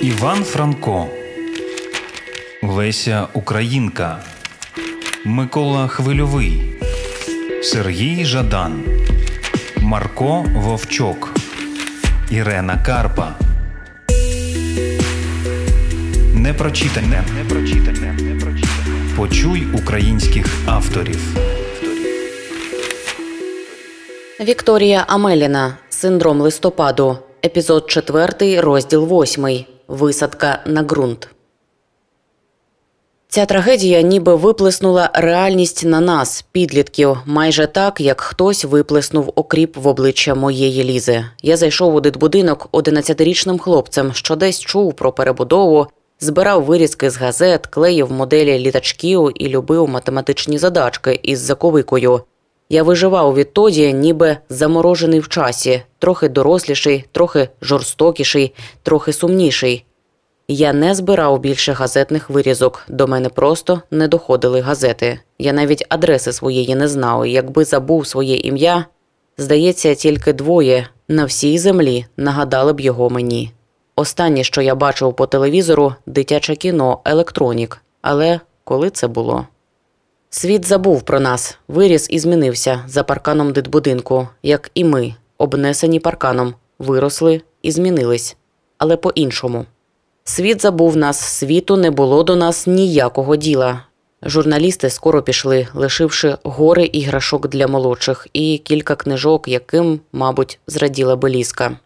Іван Франко, Леся Українка, Микола Хвильовий, Сергій Жадан, Марко Вовчок, Ірена Карпа. Непрочитане. Непрочитане. Почуй українських авторів. Вікторія Амеліна. Синдром листопаду. Епізод 4, розділ 8. Висадка на ґрунт. Ця трагедія ніби виплеснула реальність на нас, підлітків, майже так, як хтось виплеснув окріп в обличчя моєї лізи. Я зайшов у дитбудинок 11-річним хлопцем, що десь чув про перебудову, збирав вирізки з газет, клеїв моделі літачків і любив математичні задачки із заковикою. Я виживав відтоді, ніби заморожений в часі, трохи доросліший, трохи жорстокіший, трохи сумніший. Я не збирав більше газетних вирізок, до мене просто не доходили газети. Я навіть адреси своєї не знав. Якби забув своє ім'я, здається, тільки двоє на всій землі нагадали б його мені. Останнє, що я бачив по телевізору, дитяче кіно, електронік. Але коли це було? Світ забув про нас, виріс і змінився за парканом дитбудинку, як і ми, обнесені парканом, виросли і змінились, але по-іншому. Світ забув нас, світу не було до нас ніякого діла. Журналісти скоро пішли, лишивши гори іграшок для молодших і кілька книжок, яким, мабуть, зраділа Беліска.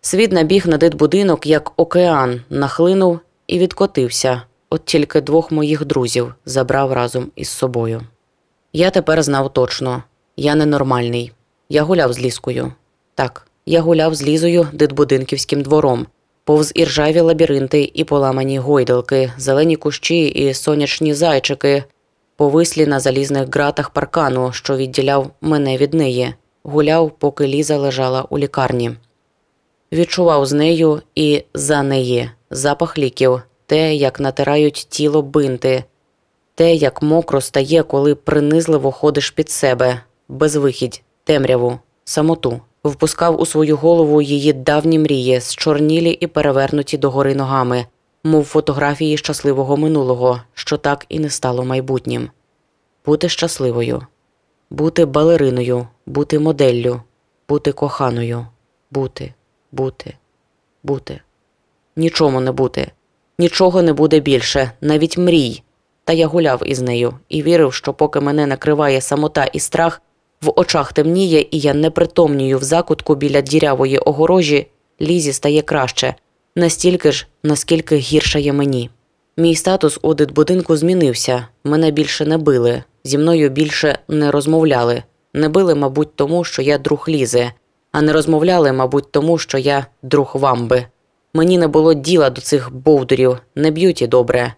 Світ набіг на дитбудинок, як океан, нахлинув і відкотився. От тільки двох моїх друзів забрав разом із собою. Я тепер знав точно я ненормальний. Я гуляв з ліскою. Так, я гуляв з лізою дитбудинківським двором, повз іржаві лабіринти і поламані гойдалки, зелені кущі і сонячні зайчики, повислі на залізних ґратах паркану, що відділяв мене від неї, гуляв, поки ліза лежала у лікарні. Відчував з нею і за неї запах ліків, те, як натирають тіло бинти, те, як мокро стає, коли принизливо ходиш під себе, безвихідь, темряву, самоту, впускав у свою голову її давні мрії, зчорнілі і перевернуті догори ногами, мов фотографії щасливого минулого, що так і не стало майбутнім. Бути щасливою, бути балериною, бути моделлю, бути коханою, бути, бути, бути, нічому не бути. Нічого не буде більше, навіть мрій. Та я гуляв із нею і вірив, що поки мене накриває самота і страх, в очах темніє, і я не притомнюю в закутку біля дірявої огорожі, лізі стає краще, настільки ж, наскільки гіршає мені. Мій статус у дитбудинку змінився, мене більше не били, зі мною більше не розмовляли. Не били, мабуть, тому, що я друг лізи, а не розмовляли, мабуть, тому, що я друг вамби. Мені не було діла до цих бовдурів, не б'ють і добре.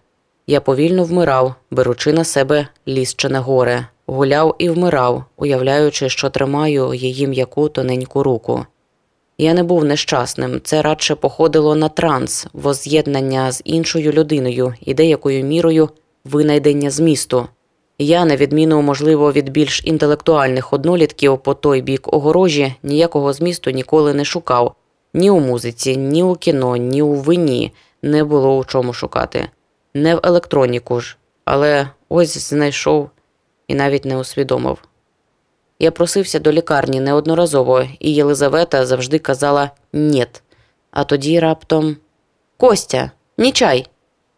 Я повільно вмирав, беручи на себе лісчене горе, гуляв і вмирав, уявляючи, що тримаю її м'яку тоненьку руку. Я не був нещасним, це радше походило на транс, воз'єднання з іншою людиною і деякою мірою винайдення змісту. Я, на відміну, можливо, від більш інтелектуальних однолітків по той бік огорожі, ніякого змісту ніколи не шукав. Ні у музиці, ні у кіно, ні у вині не було у чому шукати. Не в електроніку ж, але ось знайшов і навіть не усвідомив. Я просився до лікарні неодноразово, і Єлизавета завжди казала «нєт». А тоді раптом Костя, ні чай.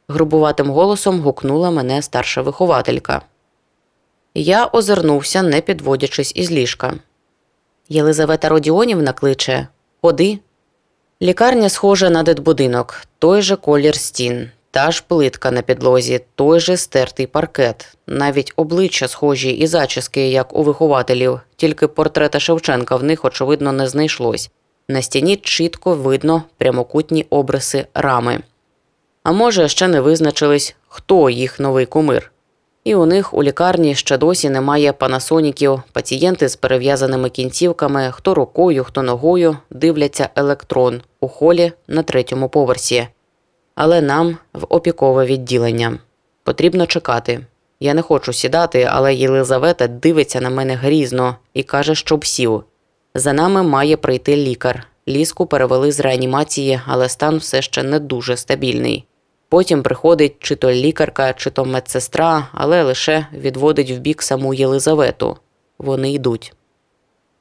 грубуватим голосом гукнула мене старша вихователька. Я озирнувся, не підводячись із ліжка. Єлизавета Родіонівна кличе Ходи. Лікарня схожа на дитбудинок, той же колір стін, та ж плитка на підлозі, той же стертий паркет, навіть обличчя схожі і зачіски, як у вихователів, тільки портрета Шевченка в них, очевидно, не знайшлось. На стіні чітко видно прямокутні обриси рами. А може, ще не визначились, хто їх новий кумир. І у них у лікарні ще досі немає панасоніків, пацієнти з перев'язаними кінцівками, хто рукою, хто ногою дивляться електрон у холі на третьому поверсі. Але нам в опікове відділення. Потрібно чекати. Я не хочу сідати, але Єлизавета дивиться на мене грізно і каже, щоб сів. За нами має прийти лікар. Ліску перевели з реанімації, але стан все ще не дуже стабільний. Потім приходить чи то лікарка, чи то медсестра, але лише відводить в бік саму Єлизавету. Вони йдуть.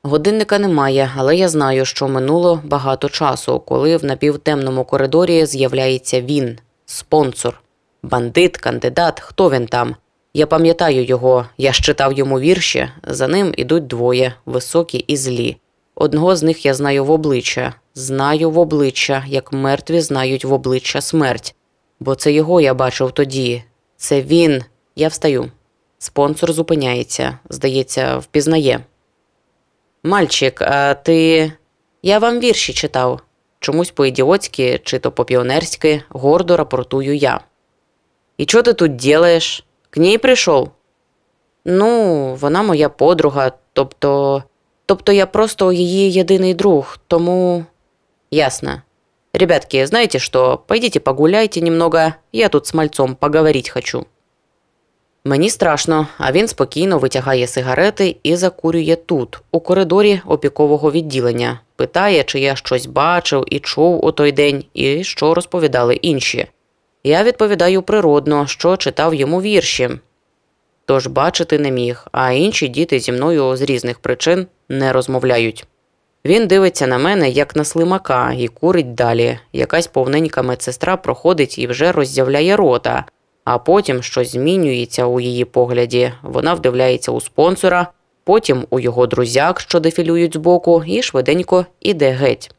Годинника немає, але я знаю, що минуло багато часу, коли в напівтемному коридорі з'являється він, спонсор, бандит, кандидат, хто він там. Я пам'ятаю його, я щитав йому вірші, за ним ідуть двоє, високі і злі. Одного з них я знаю в обличчя, знаю в обличчя, як мертві знають в обличчя смерть. Бо це його я бачив тоді. Це він. Я встаю. Спонсор зупиняється, здається, впізнає. Мальчик, а ти. Я вам вірші читав. Чомусь по-ідіотськи чи то по-піонерськи гордо рапортую я. І що ти тут ділаєш? К ній прийшов? Ну, вона моя подруга, тобто. Тобто я просто її єдиний друг, тому. Ясно. Ребятки, знаете что, пойдите погуляйте немного, я тут з мальцом поговорить хочу. Мені страшно, а він спокійно витягає сигарети і закурює тут, у коридорі опікового відділення. Питає, чи я щось бачив і чув у той день, і що розповідали інші. Я відповідаю природно, що читав йому вірші. Тож бачити не міг, а інші діти зі мною з різних причин не розмовляють. Він дивиться на мене, як на слимака, і курить далі. Якась повненька медсестра проходить і вже роззявляє рота, а потім щось змінюється у її погляді. Вона вдивляється у спонсора, потім у його друзяк, що дефілюють збоку, і швиденько іде геть.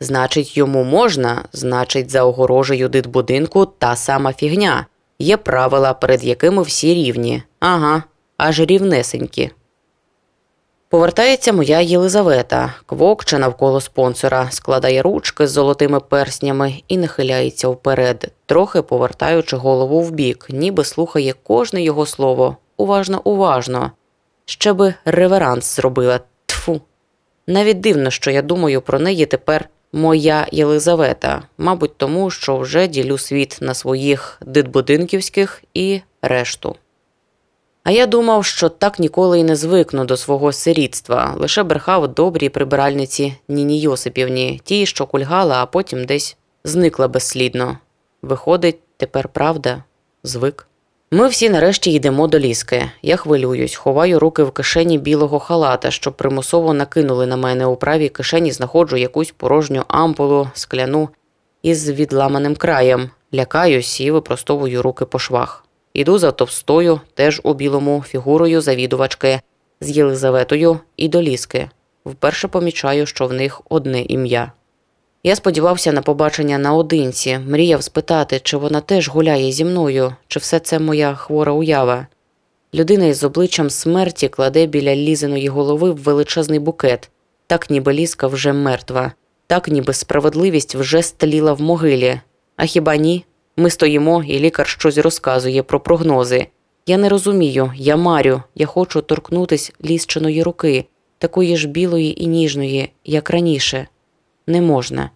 Значить, йому можна, значить, за огорожею дитбудинку та сама фігня. Є правила, перед якими всі рівні. Ага, аж рівнесенькі. Повертається моя Єлизавета, квокче навколо спонсора, складає ручки з золотими перснями і нахиляється вперед, трохи повертаючи голову вбік, ніби слухає кожне його слово. Уважно, уважно. Ще би реверанс зробила. Тфу. Навіть дивно, що я думаю про неї тепер моя Єлизавета, мабуть, тому що вже ділю світ на своїх дитбудинківських і решту. А я думав, що так ніколи й не звикну до свого сирітства, лише брехав добрій прибиральниці Ніні Йосипівні, ті, що кульгала, а потім десь зникла безслідно. Виходить, тепер правда, звик. Ми всі нарешті йдемо до ліски. Я хвилююсь, ховаю руки в кишені білого халата, щоб примусово накинули на мене у правій кишені, знаходжу якусь порожню ампулу, скляну із відламаним краєм, лякаюсь і випростовую руки по швах. Іду за товстою, теж у білому, фігурою завідувачки з Єлизаветою і до ліски. Вперше помічаю, що в них одне ім'я. Я сподівався на побачення наодинці, мріяв спитати, чи вона теж гуляє зі мною, чи все це моя хвора уява. Людина із обличчям смерті кладе біля лізиної голови величезний букет, так ніби ліска вже мертва, так ніби справедливість вже стеліла в могилі. А хіба ні? Ми стоїмо, і лікар щось розказує про прогнози. Я не розумію, я марю, я хочу торкнутись ліщиної руки, такої ж білої і ніжної, як раніше. Не можна.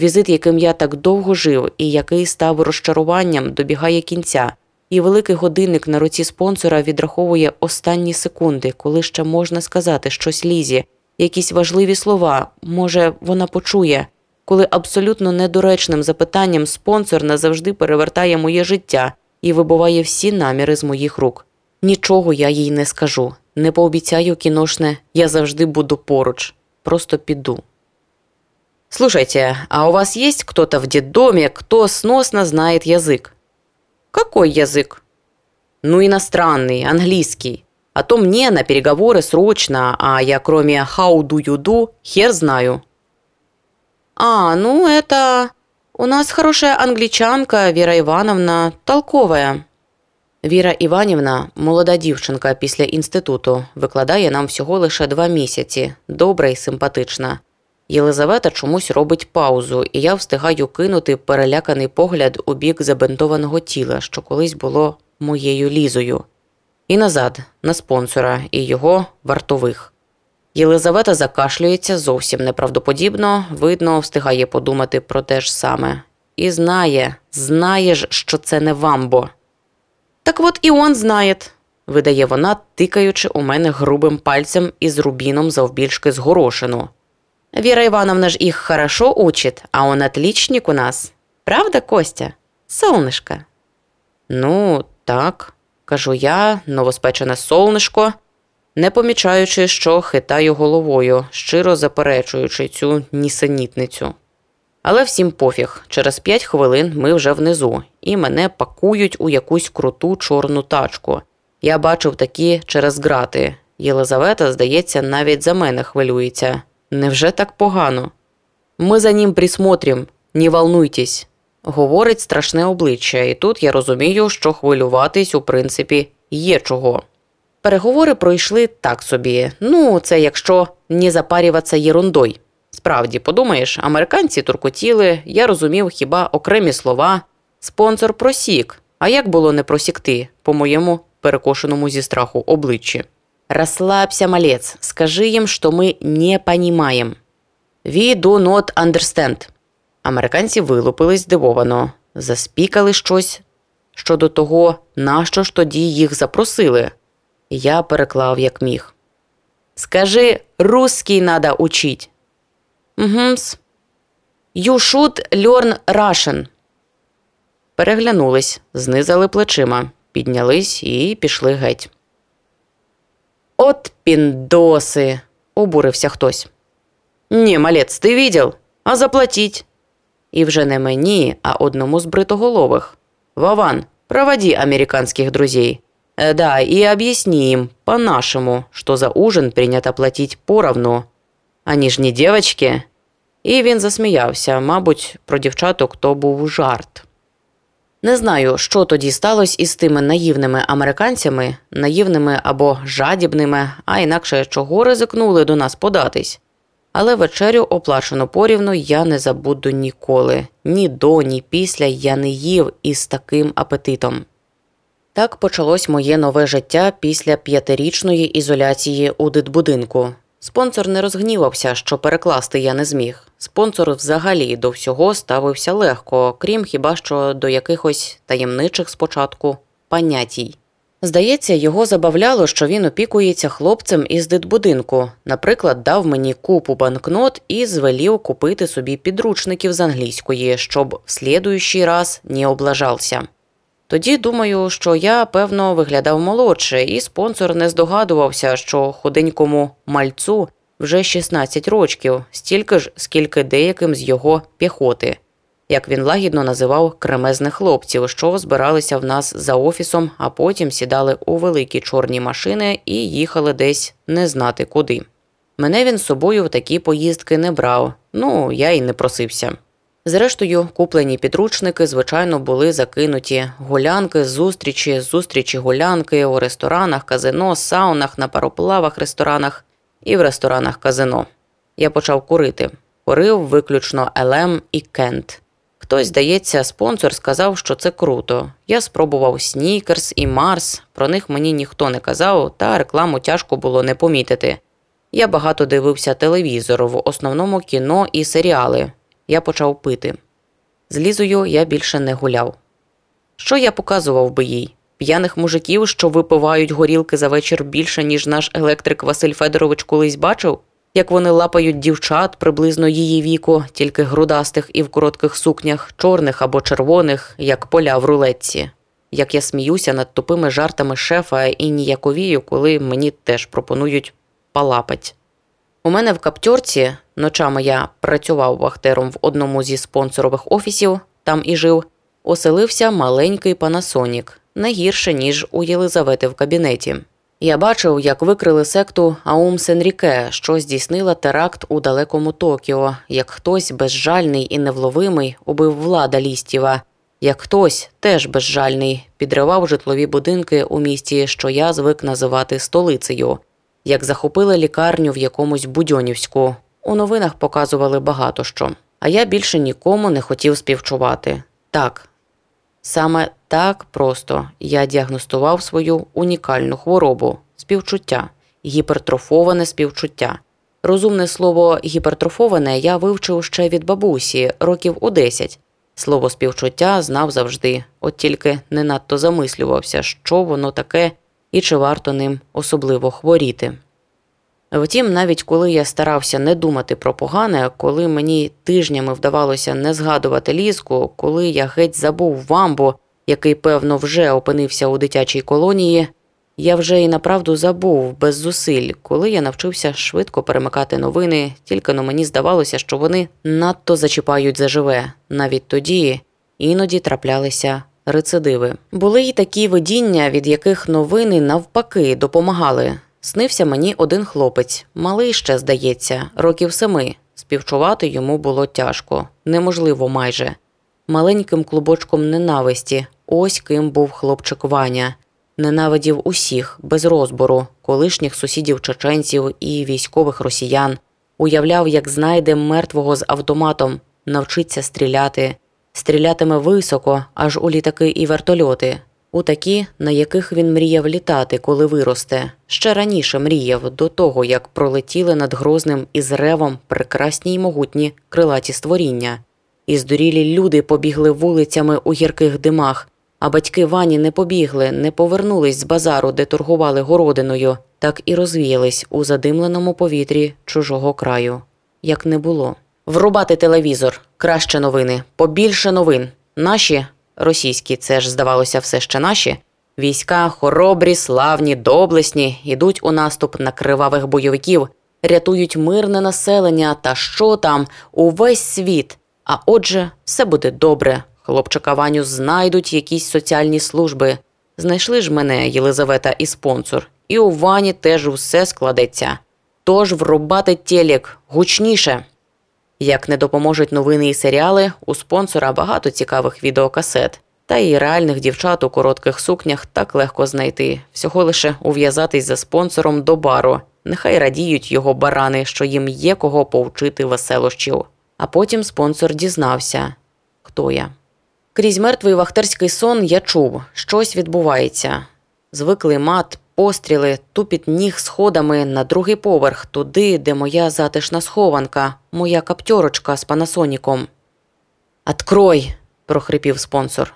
Візит, яким я так довго жив і який став розчаруванням, добігає кінця, і великий годинник на руці спонсора відраховує останні секунди, коли ще можна сказати щось лізі, якісь важливі слова, може, вона почує коли абсолютно недоречним запитанням спонсор назавжди перевертає моє життя і вибуває всі наміри з моїх рук. Нічого я їй не скажу, не пообіцяю кіношне, я завжди буду поруч, просто піду. Слушайте, а у вас есть кто-то в детдоме, кто сносно знает язык? Какой язык? Ну, иностранный, английский. А то мне на переговоры срочно, а я кроме how do you do, хер знаю. «А, ну это... У нас хорошая англичанка Віра Івановна, толковая». Віра Іванівна, молода дівчинка після інституту, викладає нам всього лише два місяці, добра і симпатична. Єлизавета чомусь робить паузу, і я встигаю кинути переляканий погляд у бік забинтованого тіла, що колись було моєю лізою, і назад, на спонсора і його вартових. Єлизавета закашлюється зовсім неправдоподібно, видно, встигає подумати про те ж саме. І знає, знає ж, що це не вамбо. Так от і он знає, видає вона, тикаючи у мене грубим пальцем із рубіном завбільшки з горошину. Вера Ивановна ж их хорошо учит, а он отличник у нас. Правда, Костя? Солнышко. Ну, так, кажу я, новоспечене солнишко, не помічаючи, що хитаю головою, щиро заперечуючи цю нісенітницю. Але всім пофіг, через п'ять хвилин ми вже внизу, і мене пакують у якусь круту чорну тачку. Я бачив такі через грати. Єлизавета, здається, навіть за мене хвилюється. Невже так погано? Ми за ним присмотрим, не волнуйтесь, говорить страшне обличчя, і тут я розумію, що хвилюватись, у принципі, є чого. Переговори пройшли так собі. Ну, це якщо не запарюватися єрундою. Справді, подумаєш, американці туркотіли, я розумів хіба окремі слова. Спонсор просік. А як було не просікти, по моєму перекошеному зі страху обличчі? Расслабься, малець, скажи їм, що ми не понімаємо. We do not understand. Американці вилупились здивовано, заспікали щось щодо того, нащо ж тоді їх запросили. Я переклав як міг. Скажи, русский надо учить. Угумс. You should learn Russian. Переглянулись, знизали плечима, піднялись і пішли геть. От піндоси, обурився хтось. Ні, малець, ти видел? А заплатіть. І вже не мені, а одному з бритоголових. Вован, проводи американских друзей. Э, да, и объясни им по-нашему, что за ужин принято платить поровну. Они ж не девочки. І він засміявся, мабуть, про дівчаток то був жарт. Не знаю, що тоді сталося із тими наївними американцями, наївними або жадібними, а інакше чого ризикнули до нас податись. Але вечерю, оплачену порівну, я не забуду ніколи. Ні до, ні після я не їв із таким апетитом. Так почалось моє нове життя після п'ятирічної ізоляції у дитбудинку. Спонсор не розгнівався, що перекласти я не зміг. Спонсор взагалі до всього ставився легко, крім хіба що до якихось таємничих спочатку понятій. Здається, його забавляло, що він опікується хлопцем із дитбудинку. Наприклад, дав мені купу банкнот і звелів купити собі підручників з англійської, щоб в слідуючий раз не облажався. Тоді думаю, що я, певно, виглядав молодше, і спонсор не здогадувався, що худенькому мальцу вже 16 рочків, стільки ж, скільки деяким з його піхоти, як він лагідно називав кремезних хлопців, що збиралися в нас за офісом, а потім сідали у великі чорні машини і їхали десь не знати куди. Мене він з собою в такі поїздки не брав, ну я й не просився. Зрештою, куплені підручники, звичайно, були закинуті гулянки, зустрічі, зустрічі гулянки у ресторанах, казино, саунах, на пароплавах, ресторанах і в ресторанах казино. Я почав курити. Курив виключно Елем і Кент. Хтось, здається, спонсор сказав, що це круто. Я спробував Снікерс і Марс, про них мені ніхто не казав, та рекламу тяжко було не помітити. Я багато дивився телевізор, в основному кіно і серіали я почав пити. З Лізою я більше не гуляв. Що я показував би їй? П'яних мужиків, що випивають горілки за вечір більше, ніж наш електрик Василь Федорович колись бачив, як вони лапають дівчат приблизно її віку, тільки грудастих і в коротких сукнях, чорних або червоних, як поля в рулетці. Як я сміюся над тупими жартами шефа і ніяковію, коли мені теж пропонують палапать. У мене в каптьорці ночами я працював вахтером в одному зі спонсорових офісів, там і жив, оселився маленький панасонік, не гірше, ніж у Єлизавети в кабінеті. Я бачив, як викрили секту Аум Сенріке, що здійснила теракт у далекому Токіо, як хтось безжальний і невловимий убив влада лістіва, як хтось теж безжальний підривав житлові будинки у місті, що я звик називати столицею як захопили лікарню в якомусь Будьонівську. У новинах показували багато що. А я більше нікому не хотів співчувати. Так, саме так просто я діагностував свою унікальну хворобу співчуття, гіпертрофоване співчуття. Розумне слово гіпертрофоване я вивчив ще від бабусі, років у 10. Слово співчуття знав завжди, от тільки не надто замислювався, що воно таке і чи варто ним особливо хворіти. Втім, навіть коли я старався не думати про погане, коли мені тижнями вдавалося не згадувати ліску, коли я геть забув вамбу, який, певно, вже опинився у дитячій колонії, я вже і направду забув без зусиль, коли я навчився швидко перемикати новини, тільки но мені здавалося, що вони надто зачіпають заживе. Навіть тоді іноді траплялися рецидиви. Були й такі видіння, від яких новини навпаки допомагали. Снився мені один хлопець, малий ще, здається, років семи. Співчувати йому було тяжко, неможливо майже. Маленьким клубочком ненависті, ось ким був хлопчик Ваня. Ненавидів усіх, без розбору, колишніх сусідів чеченців і військових росіян, уявляв, як знайде мертвого з автоматом, навчиться стріляти, стрілятиме високо, аж у літаки і вертольоти, у такі, на яких він мріяв літати, коли виросте. Ще раніше мріяв до того, як пролетіли над грозним із ревом прекрасні й могутні крилаті створіння. І здурілі люди побігли вулицями у гірких димах, а батьки Вані не побігли, не повернулись з базару, де торгували городиною, так і розвіялись у задимленому повітрі чужого краю. Як не було. Врубати телевізор, краще новини, побільше новин. Наші російські, це ж здавалося, все ще наші. Війська хоробрі, славні, доблесні, ідуть у наступ на кривавих бойовиків, рятують мирне населення та що там, увесь світ. А отже, все буде добре. Хлопчика Ваню знайдуть якісь соціальні служби. Знайшли ж мене, Єлизавета, і спонсор, і у Вані теж усе складеться. Тож врубати телек гучніше. Як не допоможуть новини і серіали, у спонсора багато цікавих відеокасет, та й реальних дівчат у коротких сукнях так легко знайти, всього лише ув'язатись за спонсором до бару. Нехай радіють його барани, що їм є кого повчити веселощів. А потім спонсор дізнався, хто я. Крізь мертвий вахтерський сон я чув, щось відбувається. Звиклий мат, постріли, тупіт ніг сходами на другий поверх, туди, де моя затишна схованка, моя каптьорочка з панасоніком. «Открой!» – прохрипів спонсор.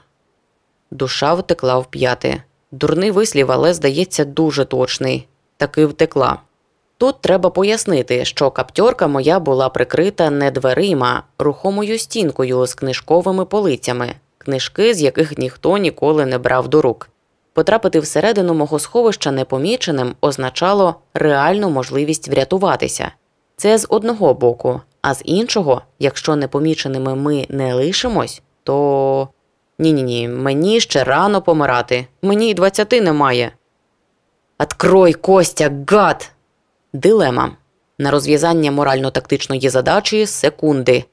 Душа втекла в п'яти. Дурний вислів, але, здається, дуже точний. Таки втекла. Тут треба пояснити, що каптьорка моя була прикрита не дверима, рухомою стінкою з книжковими полицями, книжки, з яких ніхто ніколи не брав до рук. Потрапити всередину мого сховища непоміченим означало реальну можливість врятуватися. Це з одного боку, а з іншого, якщо непоміченими ми не лишимось, то ні ні ні, мені ще рано помирати, мені й двадцяти немає. Открой, Костя, гад! Дилема на розв'язання морально-тактичної задачі секунди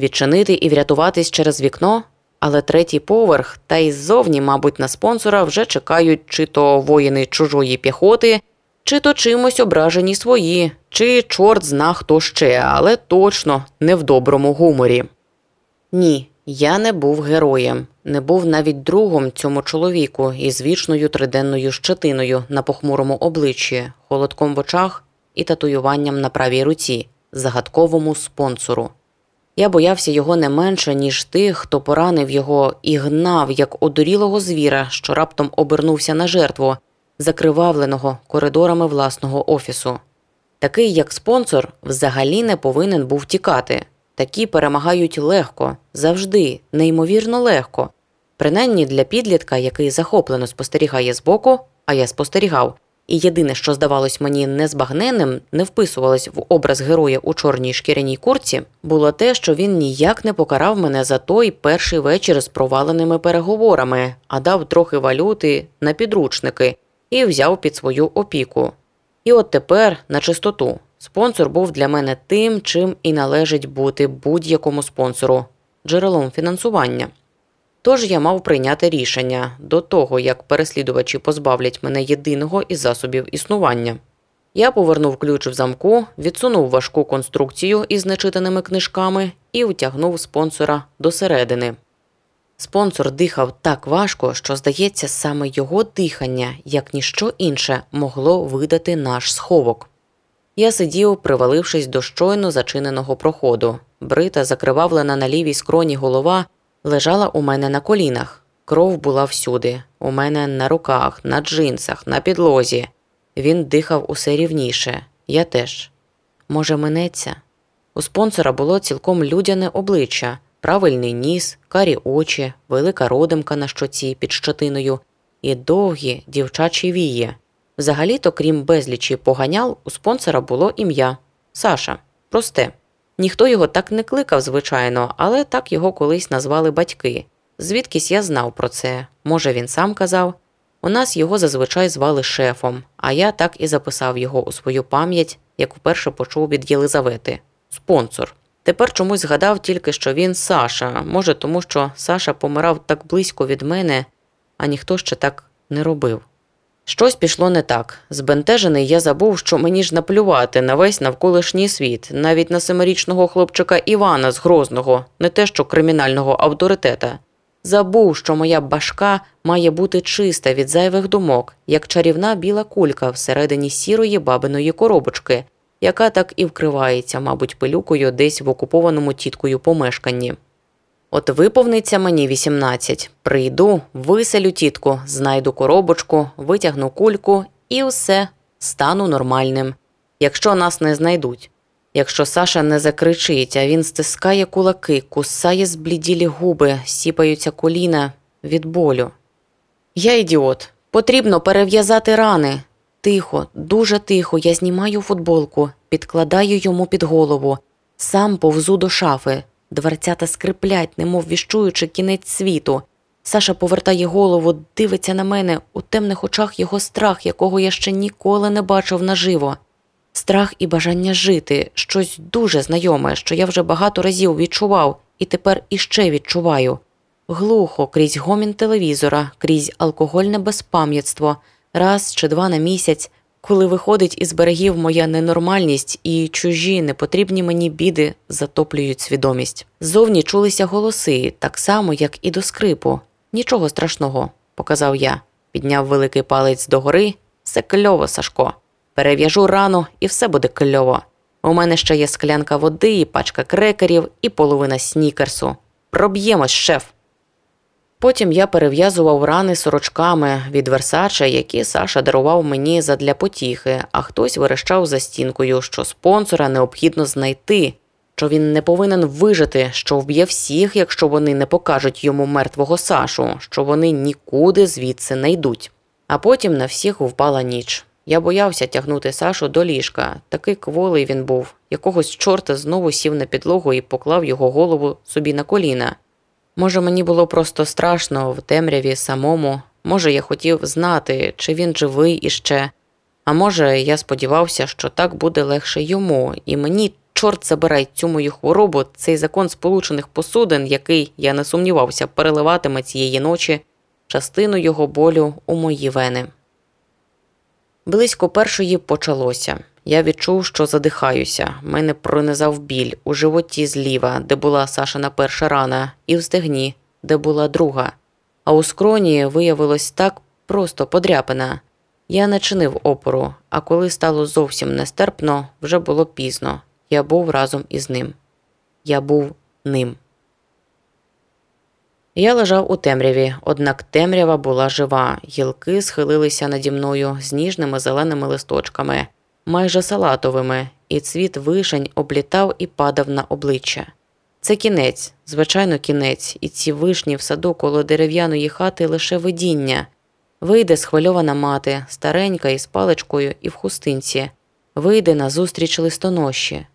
відчинити і врятуватись через вікно, але третій поверх, та й ззовні, мабуть, на спонсора вже чекають чи то воїни чужої піхоти, чи то чимось ображені свої, чи чорт зна хто ще, але точно не в доброму гуморі. Ні, я не був героєм, не був навіть другом цьому чоловіку із вічною триденною щетиною на похмурому обличчі, холодком в очах і татуюванням на правій руці, загадковому спонсору. Я боявся його не менше, ніж тих, хто поранив його і гнав, як одурілого звіра, що раптом обернувся на жертву, закривавленого коридорами власного офісу. Такий, як спонсор, взагалі не повинен був тікати. Такі перемагають легко, завжди, неймовірно легко. Принаймні для підлітка, який захоплено спостерігає збоку, а я спостерігав, і єдине, що здавалось мені незбагненним, не вписувалось в образ героя у чорній шкіряній курці, було те, що він ніяк не покарав мене за той перший вечір з проваленими переговорами, а дав трохи валюти на підручники і взяв під свою опіку. І от тепер, на чистоту, спонсор був для мене тим, чим і належить бути будь-якому спонсору джерелом фінансування. Тож я мав прийняти рішення до того, як переслідувачі позбавлять мене єдиного із засобів існування. Я повернув ключ в замку, відсунув важку конструкцію із нечитаними книжками і втягнув спонсора до середини. Спонсор дихав так важко, що, здається, саме його дихання, як ніщо інше, могло видати наш сховок. Я сидів, привалившись до щойно зачиненого проходу. Брита, закривавлена на лівій скроні голова лежала у мене на колінах. Кров була всюди, у мене на руках, на джинсах, на підлозі. Він дихав усе рівніше, Я теж. Може, минеться? У спонсора було цілком людяне обличчя, правильний ніс, карі очі, велика родимка на щоці під щотиною і довгі дівчачі вії. Взагалі-то, крім безлічі поганял, у спонсора було ім'я Саша. Просте. Ніхто його так не кликав, звичайно, але так його колись назвали батьки. Звідкись я знав про це. Може, він сам казав. У нас його зазвичай звали шефом, а я так і записав його у свою пам'ять, як вперше почув від Єлизавети. Спонсор. Тепер чомусь згадав тільки, що він Саша, може, тому що Саша помирав так близько від мене, а ніхто ще так не робив. Щось пішло не так. Збентежений я забув, що мені ж наплювати на весь навколишній світ, навіть на семирічного хлопчика Івана з Грозного, не те що кримінального авторитета. Забув, що моя башка має бути чиста від зайвих думок, як чарівна біла кулька всередині сірої бабиної коробочки, яка так і вкривається, мабуть, пилюкою десь в окупованому тіткою помешканні. От виповниться мені 18. Прийду, виселю тітку, знайду коробочку, витягну кульку і все стану нормальним. Якщо нас не знайдуть. Якщо Саша не закричить, а він стискає кулаки, кусає збліділі губи, сіпаються коліна від болю. Я ідіот. Потрібно перев'язати рани. Тихо, дуже тихо, я знімаю футболку, підкладаю йому під голову, сам повзу до шафи. Дверцята скриплять, немов віщуючи кінець світу. Саша повертає голову, дивиться на мене, у темних очах його страх, якого я ще ніколи не бачив наживо. Страх і бажання жити, щось дуже знайоме, що я вже багато разів відчував і тепер іще відчуваю. Глухо крізь гомін телевізора, крізь алкогольне безпам'ятство, раз чи два на місяць, коли виходить із берегів моя ненормальність і чужі непотрібні мені біди затоплюють свідомість. Зовні чулися голоси, так само, як і до скрипу. Нічого страшного, показав я, підняв великий палець догори. Все кльово, Сашко. Перев'яжу рану, і все буде кльово. У мене ще є склянка води, і пачка крекерів, і половина снікерсу. Проб'ємось, шеф. Потім я перев'язував рани сорочками від Версаче, які Саша дарував мені задля потіхи, а хтось верещав за стінкою, що спонсора необхідно знайти, що він не повинен вижити, що вб'є всіх, якщо вони не покажуть йому мертвого Сашу, що вони нікуди звідси не йдуть. А потім на всіх впала ніч. Я боявся тягнути Сашу до ліжка. Такий кволий він був. Якогось чорта знову сів на підлогу і поклав його голову собі на коліна. Може, мені було просто страшно в темряві самому, може, я хотів знати, чи він живий іще, а може, я сподівався, що так буде легше йому, і мені, чорт забирай цю мою хворобу, цей закон сполучених посудин, який, я не сумнівався, переливатиме цієї ночі частину його болю у мої вени. Близько першої почалося. Я відчув, що задихаюся. Мене пронизав біль у животі зліва, де була Сашина перша рана, і в стегні, де була друга. А у скроні виявилось так просто подряпина. Я не чинив опору, а коли стало зовсім нестерпно, вже було пізно. Я був разом із ним. Я був ним. Я лежав у темряві, однак темрява була жива, гілки схилилися наді мною з ніжними зеленими листочками, майже салатовими, і цвіт вишень облітав і падав на обличчя. Це кінець, звичайно, кінець, і ці вишні в саду коло дерев'яної хати лише видіння. Вийде схвильована мати, старенька із паличкою і в хустинці, вийде назустріч листоноші.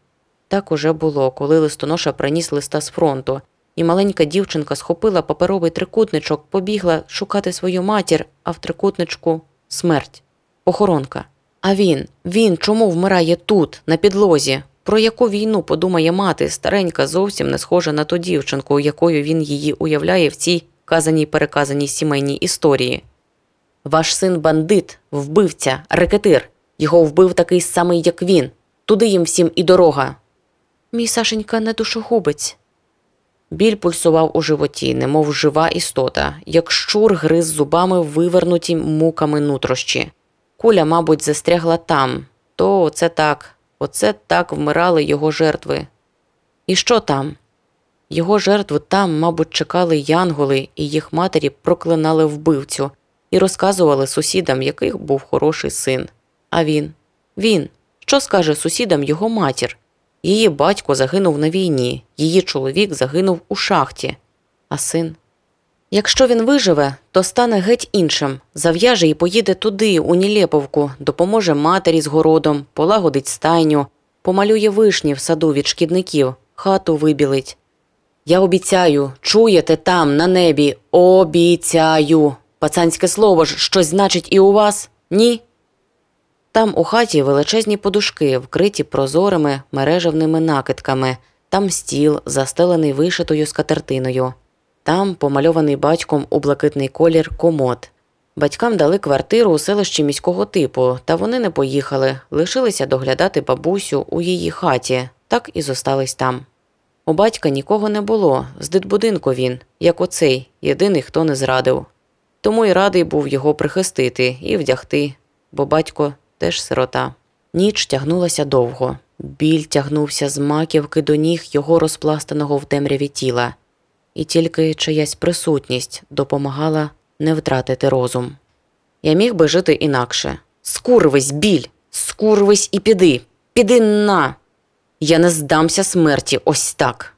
Так уже було, коли листоноша приніс листа з фронту і маленька дівчинка схопила паперовий трикутничок, побігла шукати свою матір, а в трикутничку смерть, похоронка. А він, він чому вмирає тут, на підлозі? Про яку війну подумає мати, старенька зовсім не схожа на ту дівчинку, якою він її уявляє в цій казаній переказаній сімейній історії. Ваш син бандит, вбивця, рекетир. Його вбив такий самий, як він. Туди їм всім і дорога. Мій Сашенька не душогубець. Біль пульсував у животі, немов жива істота, як щур гриз зубами вивернуті муками нутрощі. Куля, мабуть, застрягла там, то оце так, оце так вмирали його жертви. І що там? Його жертви там, мабуть, чекали янголи, і їх матері проклинали вбивцю і розказували сусідам, який був хороший син. А він, він, Що скаже сусідам його матір? Її батько загинув на війні, її чоловік загинув у шахті, а син. Якщо він виживе, то стане геть іншим, зав'яже і поїде туди, у Нілєповку, допоможе матері з городом, полагодить стайню, помалює вишні в саду від шкідників, хату вибілить. Я обіцяю, чуєте там, на небі, обіцяю. Пацанське слово ж щось значить і у вас? Ні? Там у хаті величезні подушки, вкриті прозорими мережевними накидками, там стіл, застелений вишитою скатертиною. Там помальований батьком у блакитний колір комод. Батькам дали квартиру у селищі міського типу, та вони не поїхали, лишилися доглядати бабусю у її хаті, так і зостались там. У батька нікого не було, з дитбудинку він, як оцей, єдиний, хто не зрадив. Тому й радий був його прихистити і вдягти, бо батько теж сирота. Ніч тягнулася довго. Біль тягнувся з маківки до ніг його розпластаного в темряві тіла, і тільки чиясь присутність допомагала не втратити розум. Я міг би жити інакше. Скурвись, біль, скурвись і піди, піди на. Я не здамся смерті ось так.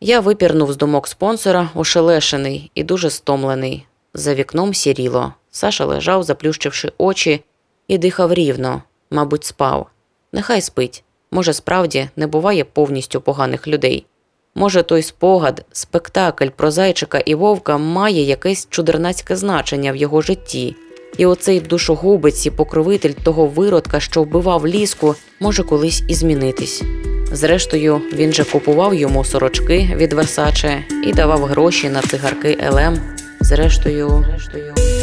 Я випірнув з думок спонсора, ошелешений і дуже стомлений. За вікном сіріло. Саша лежав, заплющивши очі, і дихав рівно, мабуть, спав. Нехай спить. Може, справді не буває повністю поганих людей. Може, той спогад, спектакль про зайчика і вовка має якесь чудернацьке значення в його житті, і оцей душогубець і покровитель того виродка, що вбивав ліску, може колись і змінитись. Зрештою, він же купував йому сорочки від Версаче і давав гроші на цигарки ЛМ. Зрештою, зрештою.